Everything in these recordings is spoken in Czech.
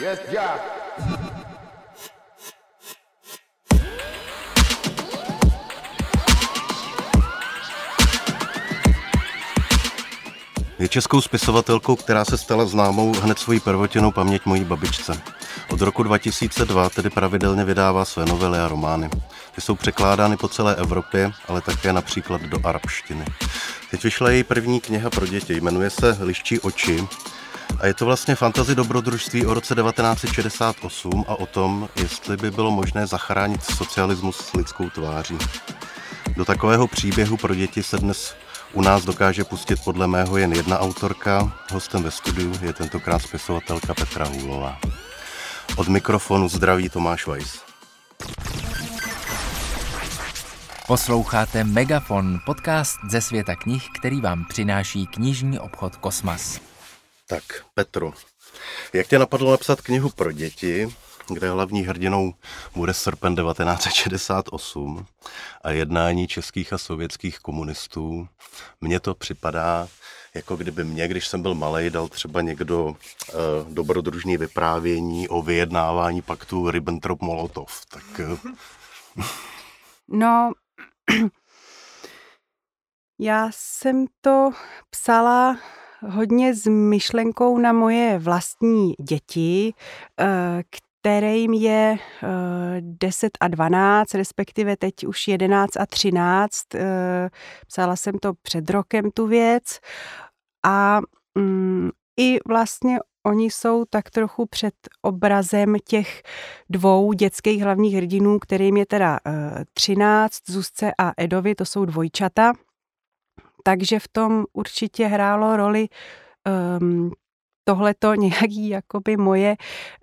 Yes, Jack. Je českou spisovatelkou, která se stala známou hned svojí prvotěnou paměť mojí babičce. Od roku 2002 tedy pravidelně vydává své novely a romány. Ty jsou překládány po celé Evropě, ale také například do arabštiny. Teď vyšla její první kniha pro děti, jmenuje se Liščí oči a je to vlastně fantazi dobrodružství o roce 1968 a o tom, jestli by bylo možné zachránit socialismus s lidskou tváří. Do takového příběhu pro děti se dnes u nás dokáže pustit podle mého jen jedna autorka. Hostem ve studiu je tentokrát spisovatelka Petra Hůlová. Od mikrofonu zdraví Tomáš Weiss. Posloucháte Megafon, podcast ze světa knih, který vám přináší knižní obchod Kosmas. Tak, Petro, jak tě napadlo napsat knihu pro děti, kde hlavní hrdinou bude srpen 1968 a jednání českých a sovětských komunistů. Mně to připadá, jako kdyby mě, když jsem byl malý, dal třeba někdo uh, dobrodružný vyprávění o vyjednávání paktu Ribbentrop-Molotov. Tak... Uh... No, já jsem to psala hodně s myšlenkou na moje vlastní děti, kterým je 10 a 12, respektive teď už 11 a 13. Psala jsem to před rokem tu věc a mm, i vlastně oni jsou tak trochu před obrazem těch dvou dětských hlavních hrdinů, kterým je teda 13, Zuzce a Edovi, to jsou dvojčata. Takže v tom určitě hrálo roli um, tohleto nějaký jakoby moje,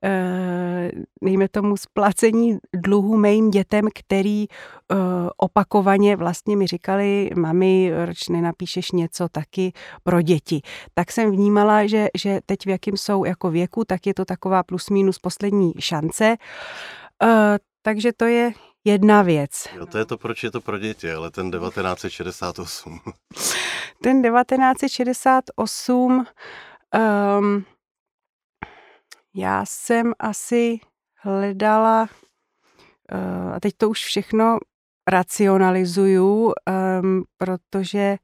uh, dejme tomu, splacení dluhu mým dětem, který uh, opakovaně vlastně mi říkali, mami, proč nenapíšeš něco taky pro děti. Tak jsem vnímala, že, že teď v jakým jsou jako věku, tak je to taková plus minus poslední šance. Uh, takže to je jedna věc. Jo, to je to, proč je to pro děti, ale ten 1968. ten 1968, um, ehm, já jsem asi hledala, uh, a teď to už všechno racionalizuju, um, protože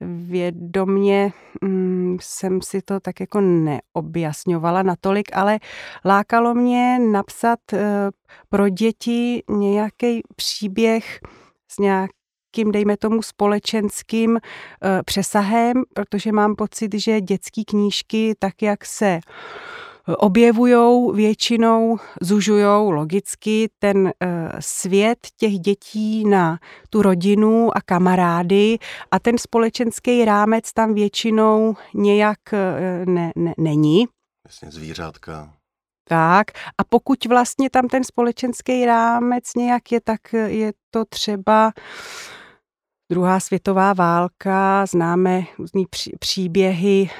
vědomně um, jsem si to tak jako neobjasňovala natolik, ale lákalo mě napsat uh, pro děti nějaký příběh s nějakým, dejme tomu, společenským uh, přesahem, protože mám pocit, že dětské knížky, tak jak se uh, objevujou většinou, zužujou logicky ten eh, svět těch dětí na tu rodinu a kamarády a ten společenský rámec tam většinou nějak eh, ne, ne, není. Jasně, zvířátka. Tak a pokud vlastně tam ten společenský rámec nějak je, tak je to třeba Druhá světová válka, známe různý příběhy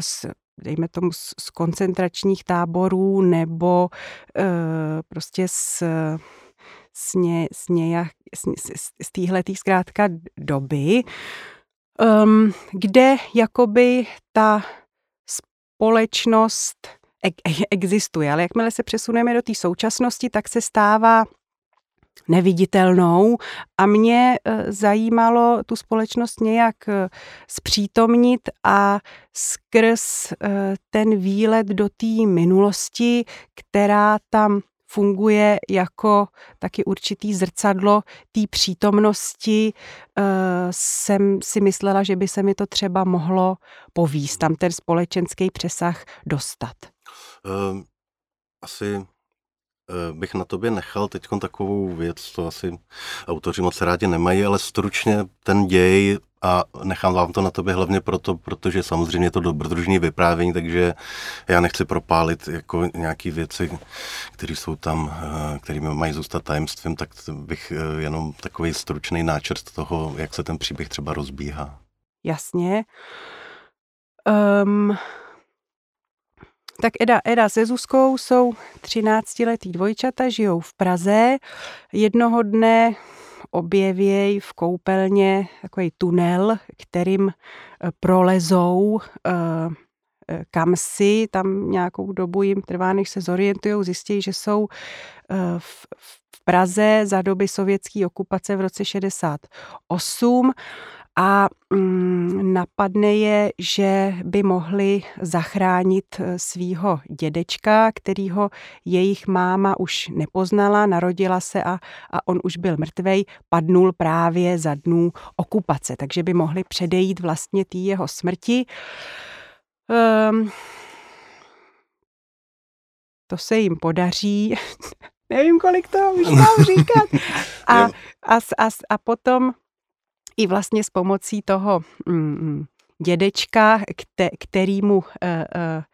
z dejme tomu z koncentračních táborů nebo e, prostě z, z, ně, z, nějak, z, z, z téhletý zkrátka doby, um, kde jakoby ta společnost existuje. Ale jakmile se přesuneme do té současnosti, tak se stává neviditelnou a mě e, zajímalo tu společnost nějak e, zpřítomnit a skrz e, ten výlet do té minulosti, která tam funguje jako taky určitý zrcadlo té přítomnosti, jsem si myslela, že by se mi to třeba mohlo povíst, tam ten společenský přesah dostat. Um, asi Eh, bych na tobě nechal teď takovou věc, to asi autoři moc rádi nemají, ale stručně ten děj a nechám vám to na tobě hlavně proto, protože samozřejmě je to dobrodružní vyprávění, takže já nechci propálit jako nějaký věci, které jsou tam, eh, kterými mají zůstat tajemstvím, tak bych eh, jenom takový stručný náčrt toho, jak se ten příběh třeba rozbíhá. Jasně. Um, tak Eda, Eda se Zuzkou jsou 13-letý dvojčata, žijou v Praze. Jednoho dne objevějí v koupelně takový tunel, kterým eh, prolezou eh, kam si, tam nějakou dobu jim trvá, než se zorientují, zjistí, že jsou v, v Praze za doby sovětské okupace v roce 68 a mm, napadne je, že by mohli zachránit eh, svýho dědečka, kterýho jejich máma už nepoznala, narodila se a, a on už byl mrtvej, padnul právě za dnů okupace, takže by mohli předejít vlastně té jeho smrti. Um, to se jim podaří. Nevím, kolik toho už mám říkat. A, a, a, a potom i vlastně s pomocí toho mm, dědečka, který mu eh, eh,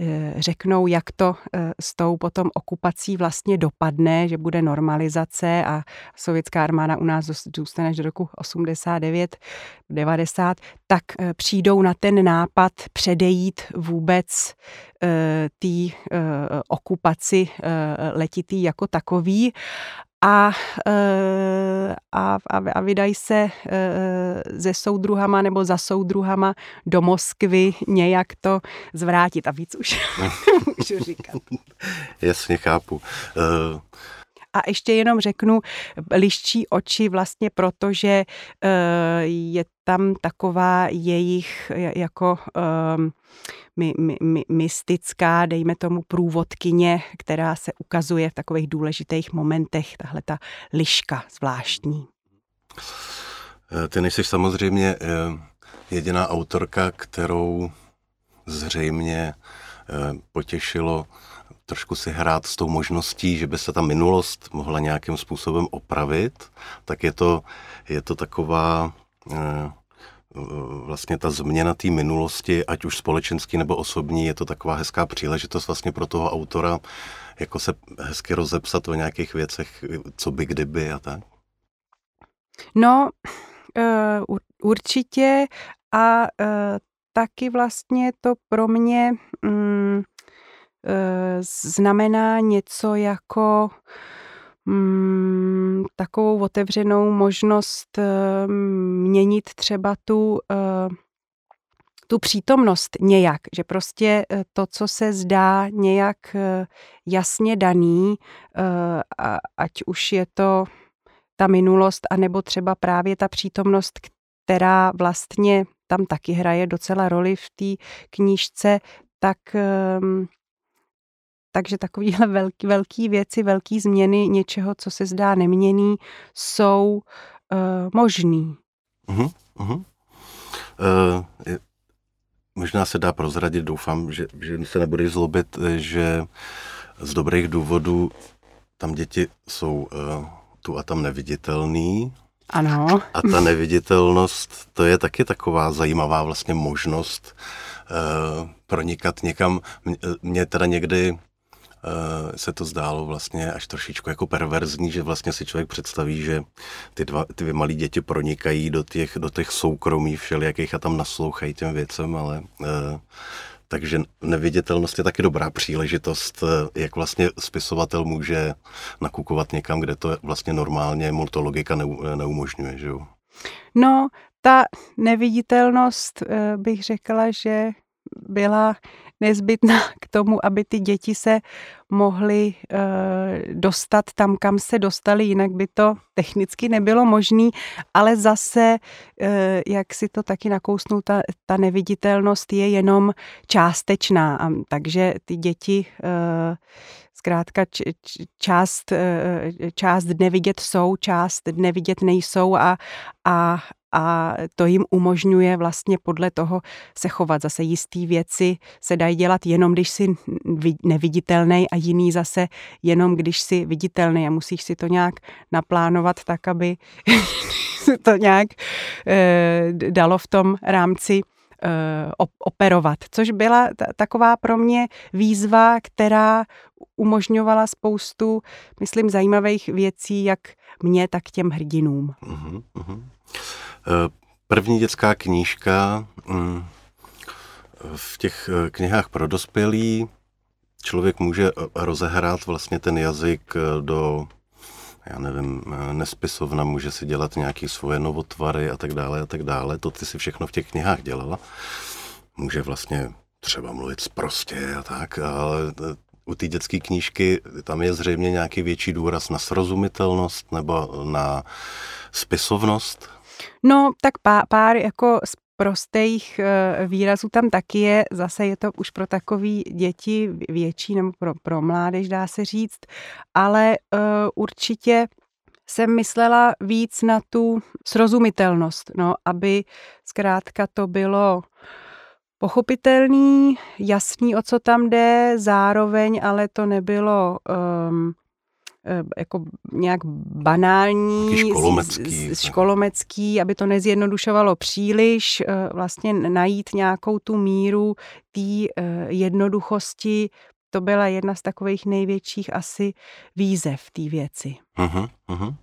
eh, řeknou, jak to s tou potom okupací vlastně dopadne, že bude normalizace a sovětská armáda u nás zůstane až do roku 89, 90, tak přijdou na ten nápad předejít vůbec té okupaci letitý jako takový a, eh, a, a, a vydají se ze eh, soudruhama nebo za soudruhama do Moskvy nějak to zvrátit. A víc už můžu říkat. Jasně, chápu. A ještě jenom řeknu, liščí oči vlastně protože je tam taková jejich jako my, my, my, mystická, dejme tomu průvodkyně, která se ukazuje v takových důležitých momentech, tahle ta liška zvláštní. Eh, ty nejsi samozřejmě eh, jediná autorka, kterou zřejmě eh, potěšilo trošku si hrát s tou možností, že by se ta minulost mohla nějakým způsobem opravit, tak je to, je to taková vlastně ta změna té minulosti, ať už společenský nebo osobní, je to taková hezká příležitost vlastně pro toho autora jako se hezky rozepsat o nějakých věcech, co by kdyby a tak? No, uh, určitě a uh, taky vlastně to pro mě uh, znamená něco jako mm, takovou otevřenou možnost uh, měnit třeba tu, uh, tu přítomnost nějak, že prostě to, co se zdá nějak jasně daný, ať už je to ta minulost, anebo třeba právě ta přítomnost, která vlastně tam taky hraje docela roli v té knížce, tak um, takže takovéhle velký, velký věci, velké změny něčeho, co se zdá neměný, jsou uh, možný. Uh-huh, uh-huh. Uh, je, možná se dá prozradit, doufám, že, že se nebude zlobit, že z dobrých důvodů tam děti jsou uh, tu a tam neviditelný. Ano. A ta neviditelnost, to je taky taková zajímavá vlastně možnost uh, pronikat někam. Mně teda někdy Eh, se to zdálo vlastně až trošičku jako perverzní, že vlastně si člověk představí, že ty, dva, ty dvě malí děti pronikají do těch, do těch soukromí všelijakých a tam naslouchají těm věcem, ale uh, takže neviditelnost je taky dobrá příležitost, eh, jak vlastně spisovatel může nakukovat někam, kde to vlastně normálně multologika neumožňuje. Že jo? No, ta neviditelnost bych řekla, že byla nezbytná k tomu, aby ty děti se mohly uh, dostat tam, kam se dostali, jinak by to technicky nebylo možné, ale zase, uh, jak si to taky nakousnul, ta, ta neviditelnost je jenom částečná, takže ty děti uh, zkrátka část, část dne vidět jsou, část dne vidět nejsou a, a, a to jim umožňuje vlastně podle toho se chovat. Zase jistý věci se dají dělat jenom, když jsi neviditelný a jiný zase jenom, když jsi viditelný a musíš si to nějak naplánovat tak, aby se to nějak e, dalo v tom rámci e, operovat, což byla taková pro mě výzva, která umožňovala spoustu, myslím, zajímavých věcí, jak mě, tak těm hrdinům. Uh-huh, uh-huh. První dětská knížka mm, v těch eh, knihách pro dospělí člověk může eh, rozehrát vlastně ten jazyk eh, do, já nevím, nespisovna, může si dělat nějaké svoje novotvary a tak dále a tak dále. To ty si všechno v těch knihách dělala. Může vlastně třeba mluvit prostě a tak, ale u té dětské knížky tam je zřejmě nějaký větší důraz na srozumitelnost nebo na spisovnost? No, tak pár, pár jako prostých eh, výrazů tam taky je, zase je to už pro takový děti větší nebo pro, pro mládež, dá se říct, ale uh, určitě jsem myslela víc na tu srozumitelnost, no, aby zkrátka to bylo pochopitelný, jasný, o co tam jde, zároveň ale to nebylo um, jako nějak banální, školomecký, školomecký, aby to nezjednodušovalo příliš, eh, vlastně najít nějakou tu míru té eh, jednoduchosti, to byla jedna z takových největších asi výzev té věci. Uh-huh, uh-huh.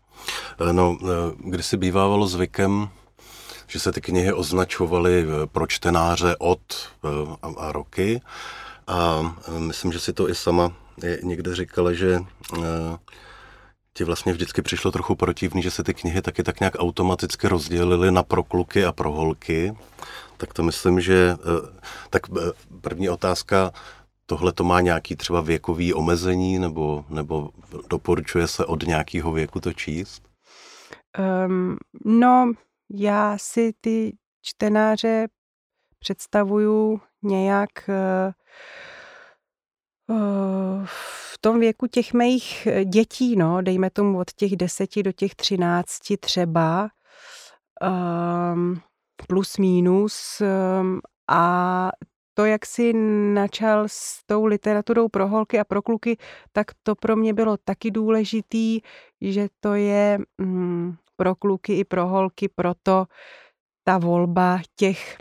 No, když si bývávalo zvykem, že se ty knihy označovaly pro čtenáře od a, a roky, a myslím, že si to i sama někde říkala, že ti vlastně vždycky přišlo trochu protivný, že se ty knihy taky tak nějak automaticky rozdělily na prokluky a pro holky. Tak to myslím, že tak první otázka, tohle to má nějaký třeba věkový omezení nebo, nebo doporučuje se od nějakého věku to číst? Um, no, já si ty čtenáře představuju nějak uh, v tom věku těch mých dětí, no, dejme tomu od těch deseti do těch třinácti třeba, um, plus minus, um, a to, jak si načal s tou literaturou pro holky a pro kluky, tak to pro mě bylo taky důležitý, že to je mm, pro kluky i pro holky, proto ta volba těch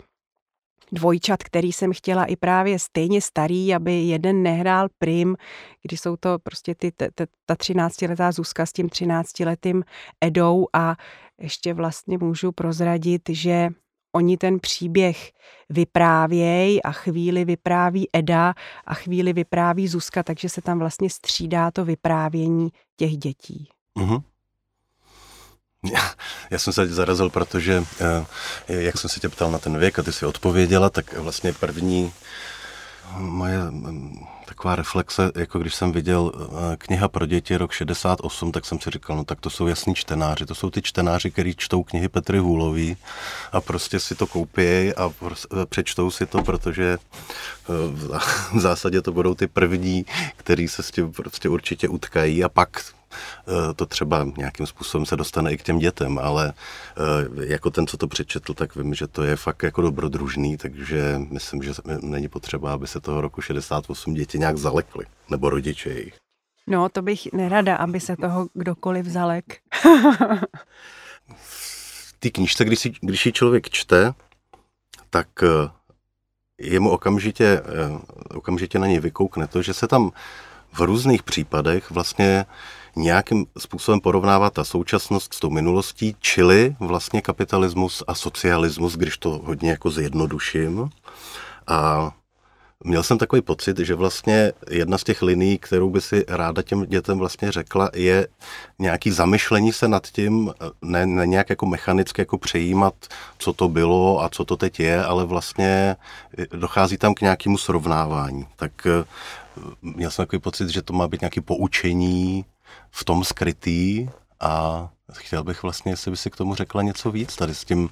dvojčat, který jsem chtěla i právě stejně starý, aby jeden nehrál prim, když jsou to prostě ty, ta, ta 13-letá Zuzka s tím 13-letým Edou a ještě vlastně můžu prozradit, že oni ten příběh vyprávějí a chvíli vypráví Eda a chvíli vypráví Zuzka, takže se tam vlastně střídá to vyprávění těch dětí. Mm-hmm. Já jsem se zarazil, protože eh, jak jsem se tě ptal na ten věk a ty si odpověděla, tak vlastně první moje mm, taková reflexe, jako když jsem viděl eh, kniha pro děti rok 68, tak jsem si říkal, no tak to jsou jasní čtenáři, to jsou ty čtenáři, kteří čtou knihy Petry Hůlový a prostě si to koupí a eh, přečtou si to, protože v zásadě to budou ty první, který se s tím prostě určitě utkají a pak to třeba nějakým způsobem se dostane i k těm dětem, ale eh, jako ten, co to přečetl, tak vím, že to je fakt jako dobrodružný, takže myslím, že není potřeba, aby se toho roku 68 děti nějak zalekly, nebo rodiče jejich. No, to bych nerada, aby se toho kdokoliv zalek. v té knížce, když, si, když ji člověk čte, tak eh, je mu okamžitě, okamžitě na něj vykoukne to, že se tam v různých případech vlastně nějakým způsobem porovnává ta současnost s tou minulostí, čili vlastně kapitalismus a socialismus, když to hodně jako zjednoduším. A měl jsem takový pocit, že vlastně jedna z těch liní, kterou by si ráda těm dětem vlastně řekla, je nějaký zamyšlení se nad tím, ne, ne nějak jako mechanicky jako přejímat, co to bylo a co to teď je, ale vlastně dochází tam k nějakému srovnávání. Tak eh, měl jsem takový pocit, že to má být nějaké poučení v tom skrytý a chtěl bych vlastně, jestli by si k tomu řekla něco víc tady s tím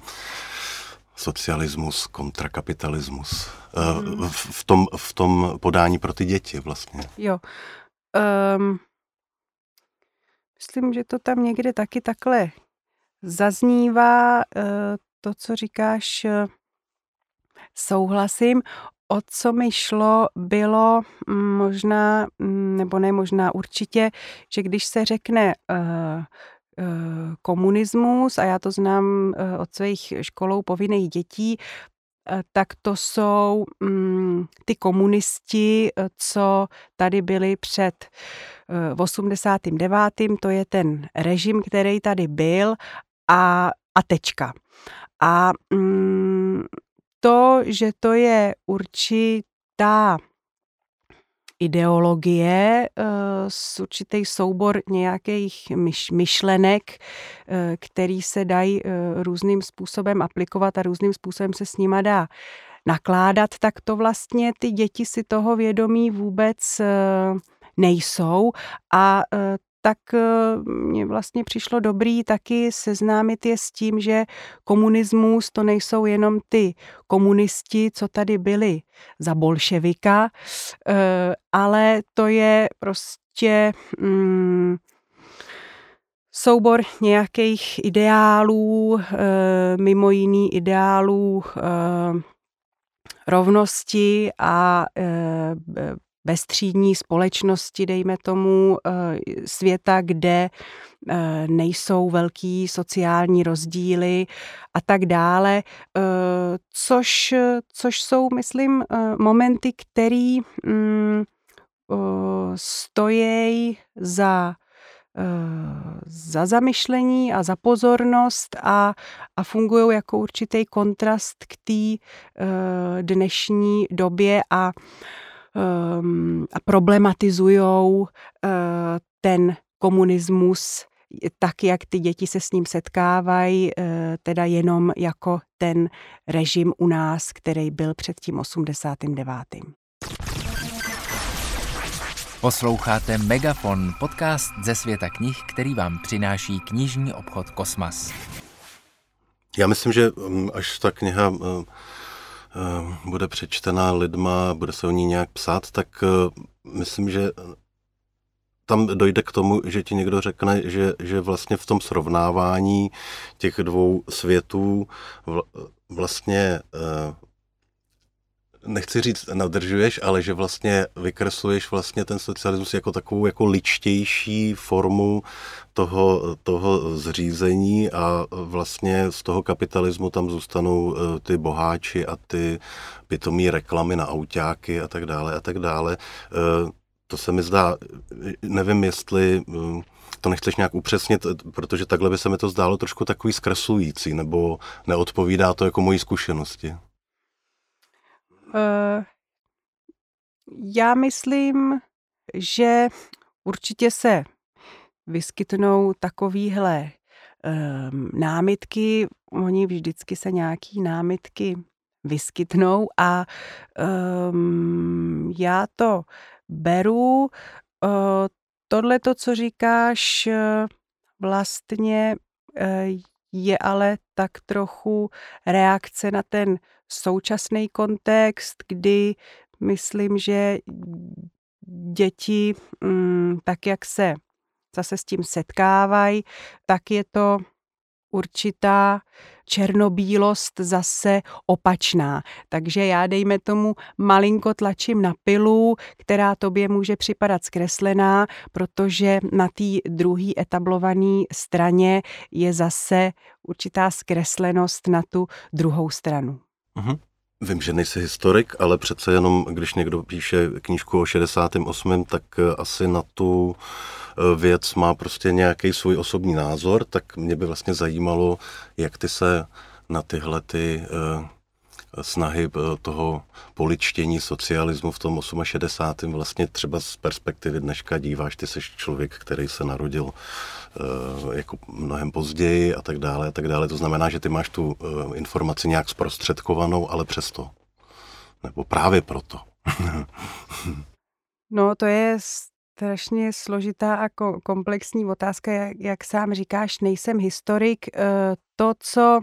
socialismus, kontrakapitalismus mm. v, tom, v tom podání pro ty děti vlastně. Jo. Um, myslím, že to tam někde taky takhle zaznívá. Uh, to, co říkáš, uh, souhlasím. O co mi šlo, bylo mm, možná, mm, nebo ne možná určitě, že když se řekne uh, uh, komunismus, a já to znám uh, od svých školou povinných dětí, tak to jsou um, ty komunisti, co tady byli před uh, 89. To je ten režim, který tady byl a, a tečka. A um, to, že to je určitá ideologie, eh, určitý soubor nějakých myšlenek, eh, který se dají eh, různým způsobem aplikovat a různým způsobem se s nima dá nakládat, tak to vlastně ty děti si toho vědomí vůbec nejsou. A tak mně vlastně přišlo dobrý taky seznámit je s tím, že komunismus to nejsou jenom ty komunisti, co tady byli za bolševika, ale to je prostě mm, soubor nějakých ideálů, mimo jiný ideálů rovnosti a bezstřídní společnosti, dejme tomu, eh, světa, kde eh, nejsou velký sociální rozdíly a tak dále, eh, což, což jsou, myslím, momenty, které mm, stojí za za zamyšlení a za pozornost a, a fungují jako určitý kontrast k té dnešní době a um, a problematizují uh, ten komunismus tak, jak ty děti se s ním setkávají, uh, teda jenom jako ten režim u nás, který byl před tím 89. Posloucháte Megafon, podcast ze světa knih, který vám přináší knižní obchod Kosmas. Já myslím, že um, až ta kniha Eh, bude přečtená lidma, bude se o ní nějak psát, tak eh, myslím, že tam dojde k tomu, že ti někdo řekne, že, že vlastně v tom srovnávání těch dvou světů vlastně eh, nechci říct nadržuješ, ale že vlastně vykresluješ vlastně ten socialismus jako takovou jako ličtější formu toho, toho zřízení a vlastně z toho kapitalismu tam zůstanou eh, ty boháči a ty pitomí reklamy na autáky a tak dále a tak dále. Eh, to se mi zdá, nevím, jestli eh, to nechceš nějak upřesnit, protože takhle by se mi to zdálo trošku takový zkreslující, nebo neodpovídá to jako mojí zkušenosti. Uh, já myslím, že určitě se vyskytnou takovýhle um, námitky. Oni vždycky se nějaký námitky vyskytnou a um, já to beru. Uh, tohle to, co říkáš, vlastně je ale tak trochu reakce na ten současný kontext, kdy myslím, že děti, mm, tak jak se zase s tím setkávají, tak je to určitá černobílost zase opačná. Takže já dejme tomu malinko tlačím na pilu, která tobě může připadat zkreslená, protože na té druhé etablované straně je zase určitá zkreslenost na tu druhou stranu. Uh-huh. Vím, že nejsi historik, ale přece jenom, když někdo píše knížku o 68., tak eh, asi na tu eh, věc má prostě nějaký svůj osobní názor, tak mě by vlastně zajímalo, jak ty se na tyhle ty uh, snahy toho poličtění socialismu v tom 68. vlastně třeba z perspektivy dneška díváš, ty jsi člověk, který se narodil uh, jako mnohem později a tak dále a tak dále. To znamená, že ty máš tu uh, informaci nějak zprostředkovanou, ale přesto. Nebo právě proto. no to je strašně složitá a komplexní otázka, jak, jak sám říkáš, nejsem historik. To, co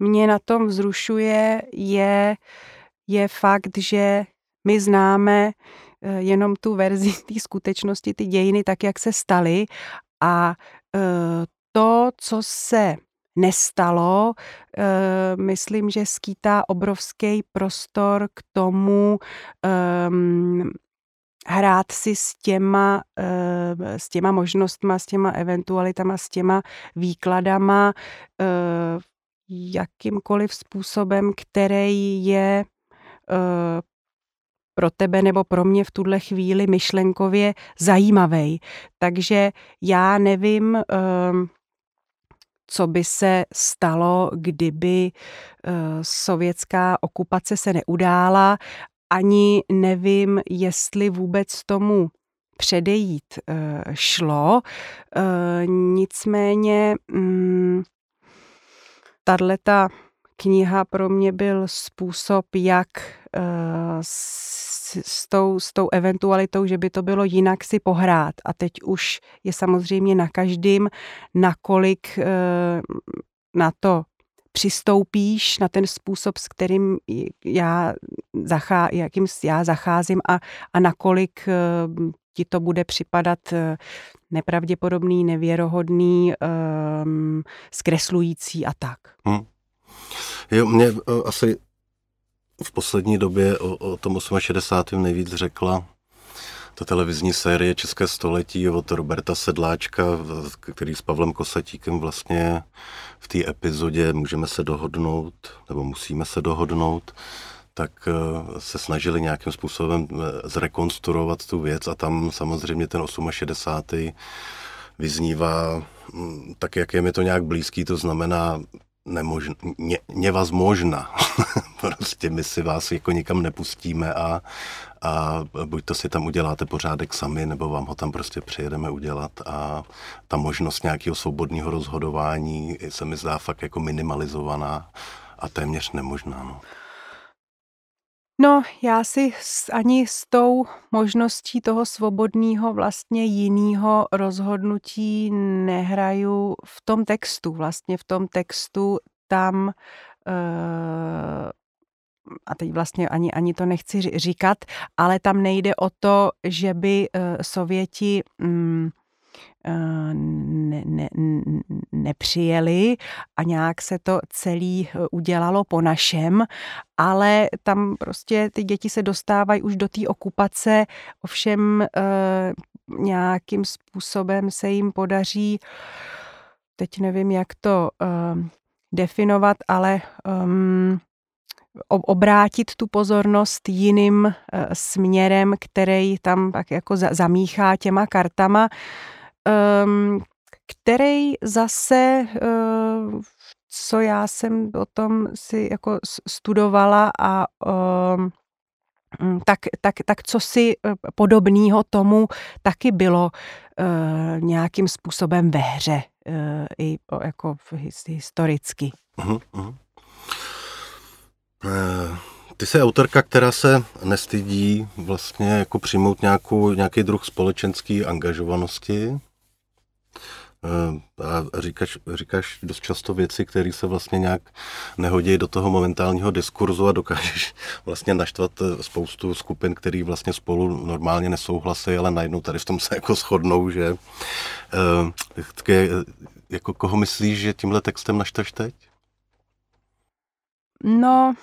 mě na tom vzrušuje, je, je fakt, že my známe eh, jenom tu verzi té skutečnosti, ty dějiny, tak jak se staly. A eh, to, co se nestalo, eh, myslím, že skýtá obrovský prostor k tomu um, hrát si s těma, s těma možnostma, s těma eventualitama, s těma výkladama jakýmkoliv způsobem, který je uh, pro tebe nebo pro mě v tuhle chvíli myšlenkově zajímavý. Takže já nevím, uh, co by se stalo, kdyby uh, sovětská okupace se neudála, ani nevím, jestli vůbec tomu předejít šlo. Nicméně um, tato kniha pro mě byl způsob, jak s, s, tou, s tou eventualitou, že by to bylo jinak si pohrát. A teď už je samozřejmě na každém, nakolik na to přistoupíš na ten způsob, s kterým já, zachá, jakým já zacházím a, a nakolik eh, ti to bude připadat eh, nepravděpodobný, nevěrohodný, um, zkreslující a tak. Hmm. Jo, mě uh, asi v poslední době o, o tom 68. nejvíc řekla ta televizní série České století od Roberta Sedláčka, který s Pavlem Kosatíkem vlastně v té epizodě můžeme se dohodnout, nebo musíme se dohodnout, tak eh, se snažili nějakým způsobem eh, zrekonstruovat tu věc a tam samozřejmě ten 68. vyznívá mm, tak, jak je mi to nějak blízký, to znamená nemožn, ne, nevazmožna. prostě my si vás jako nikam nepustíme a, a buď to si tam uděláte pořádek sami, nebo vám ho tam prostě přijedeme udělat a ta možnost nějakého svobodného rozhodování se mi zdá fakt jako minimalizovaná a téměř nemožná. No. No, já si ani s tou možností toho svobodného vlastně jiného rozhodnutí nehraju v tom textu. Vlastně v tom textu tam eh, a teď vlastně ani, ani to nechci říkat, ale tam nejde o to, že by eh, Sověti mm, ne, ne, nepřijeli a nějak se to celý eh, udělalo po našem, ale tam prostě ty děti se dostávají už do té okupace, ovšem eh, nějakým způsobem se jim podaří, teď nevím, jak to definovat, ale obrátit tu pozornost jiným směrem, který tam tak jako zamíchá těma kartama um, který zase, uh, co já jsem o tom si jako studovala a um, tak, tak, tak co si e, podobného tomu taky bylo uh, nějakým způsobem ve hře, uh, i jako historicky. Uh-huh, uh-huh. Ty jsi autorka, která se nestydí vlastně jako přijmout nějakou, nějaký druh společenské angažovanosti. Eh, a říkáš, říkáš dost často věci, které se vlastně nějak nehodí do toho momentálního diskurzu a dokážeš vlastně naštvat eh, spoustu skupin, který vlastně spolu normálně nesouhlasí, ale najednou tady v tom se jako shodnou, že eh, jako koho myslíš, že tímhle textem naštveš teď? No,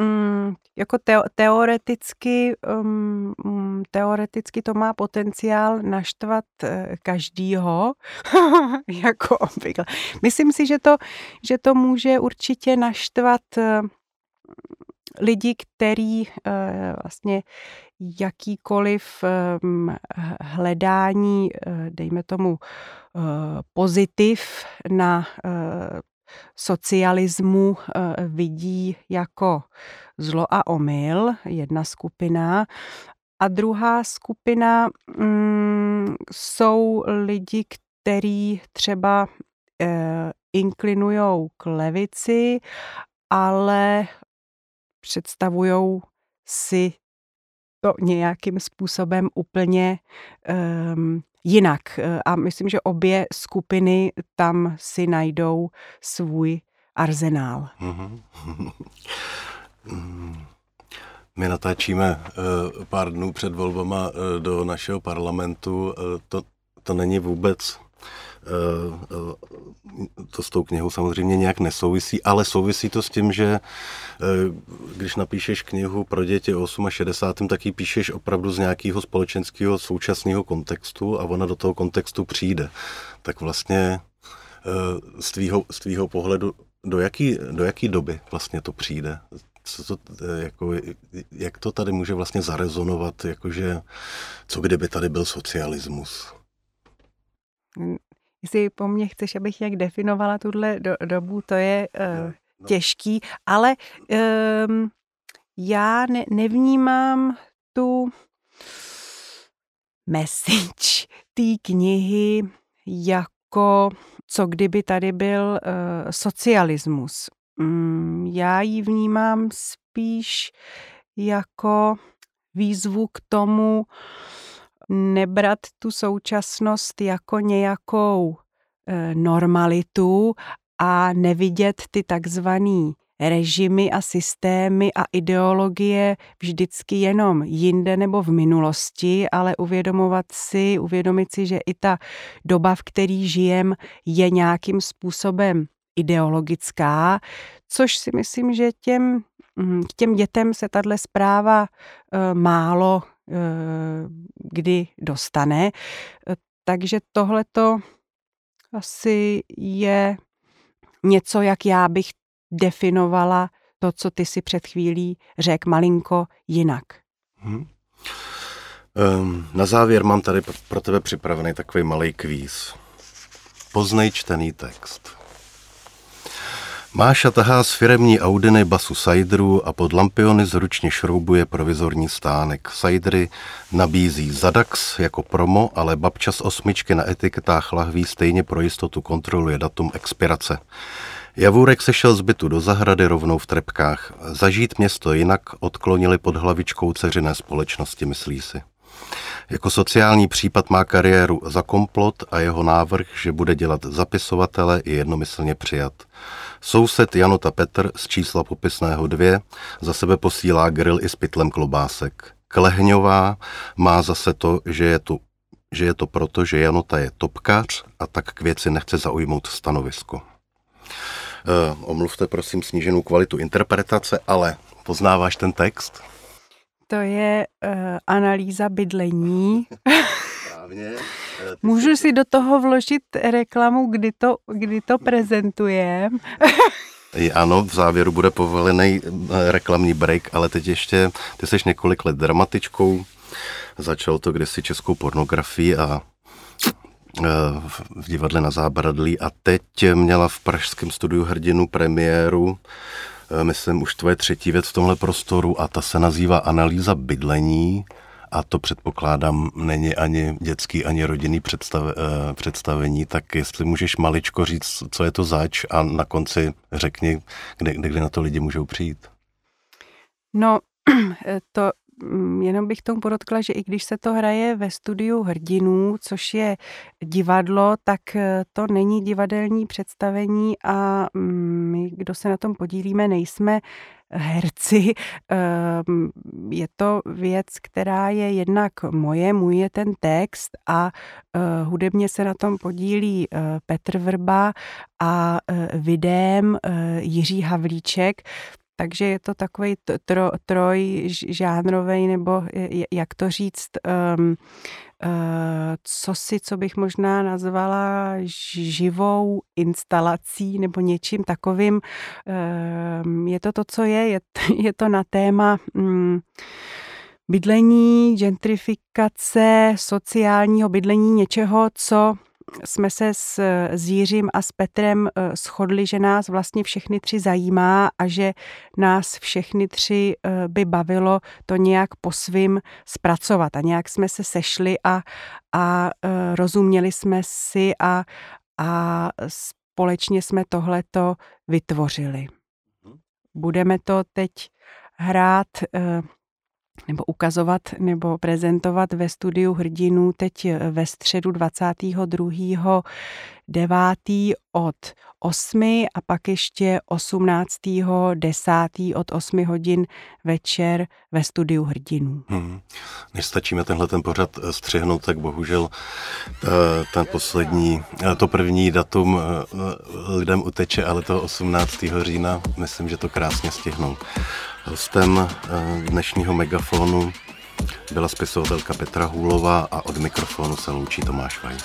Mm, jako teo, teoreticky, um, teoreticky to má potenciál naštvat uh, každýho, jako obvykle. Myslím si, že to, že to může určitě naštvat uh, lidi, který uh, vlastně jakýkoliv um, hledání, uh, dejme tomu, uh, pozitiv na socialismu eh, vidí jako zlo a omyl, jedna skupina. A druhá skupina mm, jsou lidi, kteří třeba eh, inklinují k levici, ale představují si to nějakým způsobem úplně um, jinak. Eh, a myslím, že obě skupiny tam si najdou svůj arzenál. Mm-hmm. My natáčíme uh, pár dnů před volbama uh, do našeho parlamentu. To, to není vůbec to s tou knihou samozřejmě nějak nesouvisí, ale souvisí to s tím, že eh, když napíšeš knihu pro děti o 68., tak ji píšeš opravdu z nějakého společenského současného kontextu a ona do toho kontextu přijde. Tak vlastně z tvýho, z tvýho pohledu, do jaký, do jaký doby vlastně to přijde? Co to, jako, jak to tady může vlastně zarezonovat, jakože co kdyby tady byl socialismus? Jestli po mně chceš, abych jak definovala tuhle do, dobu, to je uh, no. těžký, ale um, já ne, nevnímám tu message té knihy jako co kdyby tady byl uh, socialismus. mm, já ji vnímám spíš jako výzvu k tomu nebrat tu současnost jako nějakou e, normalitu a nevidět ty takzvaný režimy a systémy a ideologie vždycky jenom jinde nebo v minulosti, ale uvědomovat si, uvědomit si, že i ta doba, v který žijem, je nějakým způsobem ideologická, což si myslím, že těm, mm, k těm dětem se tahle zpráva e, málo kdy dostane. Takže tohleto asi je něco, jak já bych definovala to, co ty si před chvílí řekl malinko jinak. Hmm. Um, na závěr mám tady pro tebe připravený takový malý kvíz. Poznej čtený text. Máša tahá z firemní Audiny basu Sajdru a pod lampiony zručně šroubuje provizorní stánek. Sajdry nabízí Zadax jako promo, ale babča z osmičky na etiketách lahví stejně pro jistotu kontroluje datum expirace. Javůrek sešel z bytu do zahrady rovnou v trepkách. Zažít město jinak odklonili pod hlavičkou ceřiné společnosti, myslí si. Jako sociální případ má kariéru za komplot a jeho návrh, že bude dělat zapisovatele, je jednomyslně přijat. Soused Janota Petr z čísla popisného dvě za sebe posílá grill i s pytlem klobásek. Klehňová má zase to, že je to, že je to proto, že Janota je topkař a tak k věci nechce zaujmout stanovisko. Uh, omluvte prosím sníženou kvalitu interpretace, ale poznáváš ten text? To je uh, analýza bydlení. Právně. Eh, Můžu si do toho vložit reklamu, kdy to, kdy to prezentujem. Ano, v závěru bude povolený reklamní break, ale teď ještě, ty jsi několik let dramatičkou, začal to kdysi českou pornografii a v divadle na Zábradlí a teď měla v Pražském studiu hrdinu premiéru, myslím už tvoje třetí věc v tomhle prostoru a ta se nazývá Analýza bydlení a to předpokládám není ani dětský, ani rodinný představ, e, představení, tak jestli můžeš maličko říct, co je to zač a na konci řekni, kde, kde na to lidi můžou přijít. No, to Mm, jenom bych tomu podotkla, že i když se to hraje ve studiu hrdinů, což je divadlo, tak eh, to není divadelní představení a mm, my, kdo se na tom podílíme, nejsme herci. Ehm, je to věc, která je jednak moje, můj je ten text a eh, hudebně se na tom podílí eh, Petr Vrba a videem Jiří Havlíček takže je to takový tro, trojžánrový, nebo jak to říct, um, uh, co si, co bych možná nazvala živou instalací nebo něčím takovým. Um, je to to, co je, je, je to na téma um, bydlení, gentrifikace, sociálního bydlení, něčeho, co jsme se s, s Jiřím a s Petrem eh, shodli, že nás vlastně všechny tři zajímá a že nás všechny tři eh, by bavilo to nějak po svým zpracovat. A nějak jsme se sešli a, a eh, rozuměli jsme si a, a společně jsme tohleto vytvořili. Mhm. Budeme to teď hrát nebo ukazovat nebo prezentovat ve studiu hrdinů teď ve středu 22. 9. od 8 a pak ještě 18. 10. od 8 hodin večer ve studiu hrdinů. Hmm. Než stačíme tenhle ten pořad eh, střihnout, tak bohužel eh, ten poslední, eh, to první datum lidem uteče, ale to 18. října, myslím, že to krásně stihnou. Hostem dnešního megafonu byla spisovatelka Petra Hůlová a od mikrofonu se loučí Tomáš Weiss.